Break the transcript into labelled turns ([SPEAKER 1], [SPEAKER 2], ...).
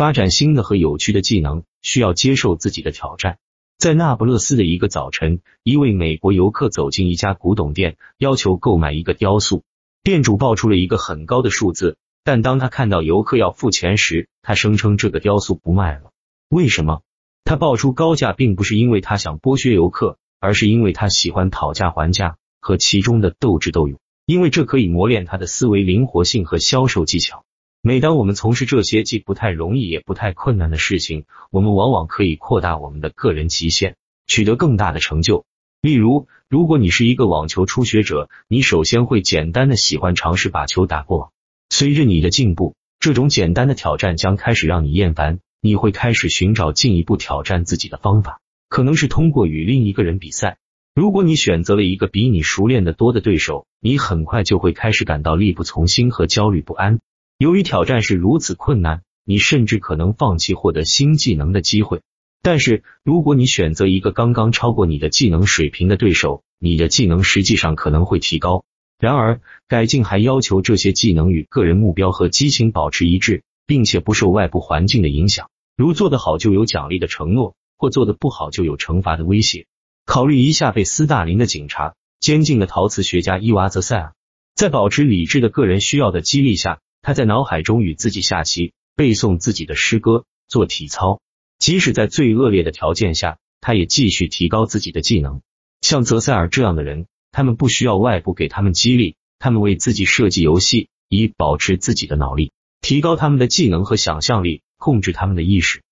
[SPEAKER 1] 发展新的和有趣的技能，需要接受自己的挑战。在那不勒斯的一个早晨，一位美国游客走进一家古董店，要求购买一个雕塑。店主报出了一个很高的数字，但当他看到游客要付钱时，他声称这个雕塑不卖了。为什么？他报出高价，并不是因为他想剥削游客，而是因为他喜欢讨价还价和其中的斗智斗勇，因为这可以磨练他的思维灵活性和销售技巧。每当我们从事这些既不太容易也不太困难的事情，我们往往可以扩大我们的个人极限，取得更大的成就。例如，如果你是一个网球初学者，你首先会简单的喜欢尝试把球打过网。随着你的进步，这种简单的挑战将开始让你厌烦，你会开始寻找进一步挑战自己的方法，可能是通过与另一个人比赛。如果你选择了一个比你熟练的多的对手，你很快就会开始感到力不从心和焦虑不安。由于挑战是如此困难，你甚至可能放弃获得新技能的机会。但是，如果你选择一个刚刚超过你的技能水平的对手，你的技能实际上可能会提高。然而，改进还要求这些技能与个人目标和激情保持一致，并且不受外部环境的影响，如做得好就有奖励的承诺，或做得不好就有惩罚的威胁。考虑一下被斯大林的警察、监禁的陶瓷学家伊娃泽塞尔，在保持理智的个人需要的激励下。他在脑海中与自己下棋，背诵自己的诗歌，做体操。即使在最恶劣的条件下，他也继续提高自己的技能。像泽塞尔这样的人，他们不需要外部给他们激励，他们为自己设计游戏，以保持自己的脑力，提高他们的技能和想象力，控制他们的意识。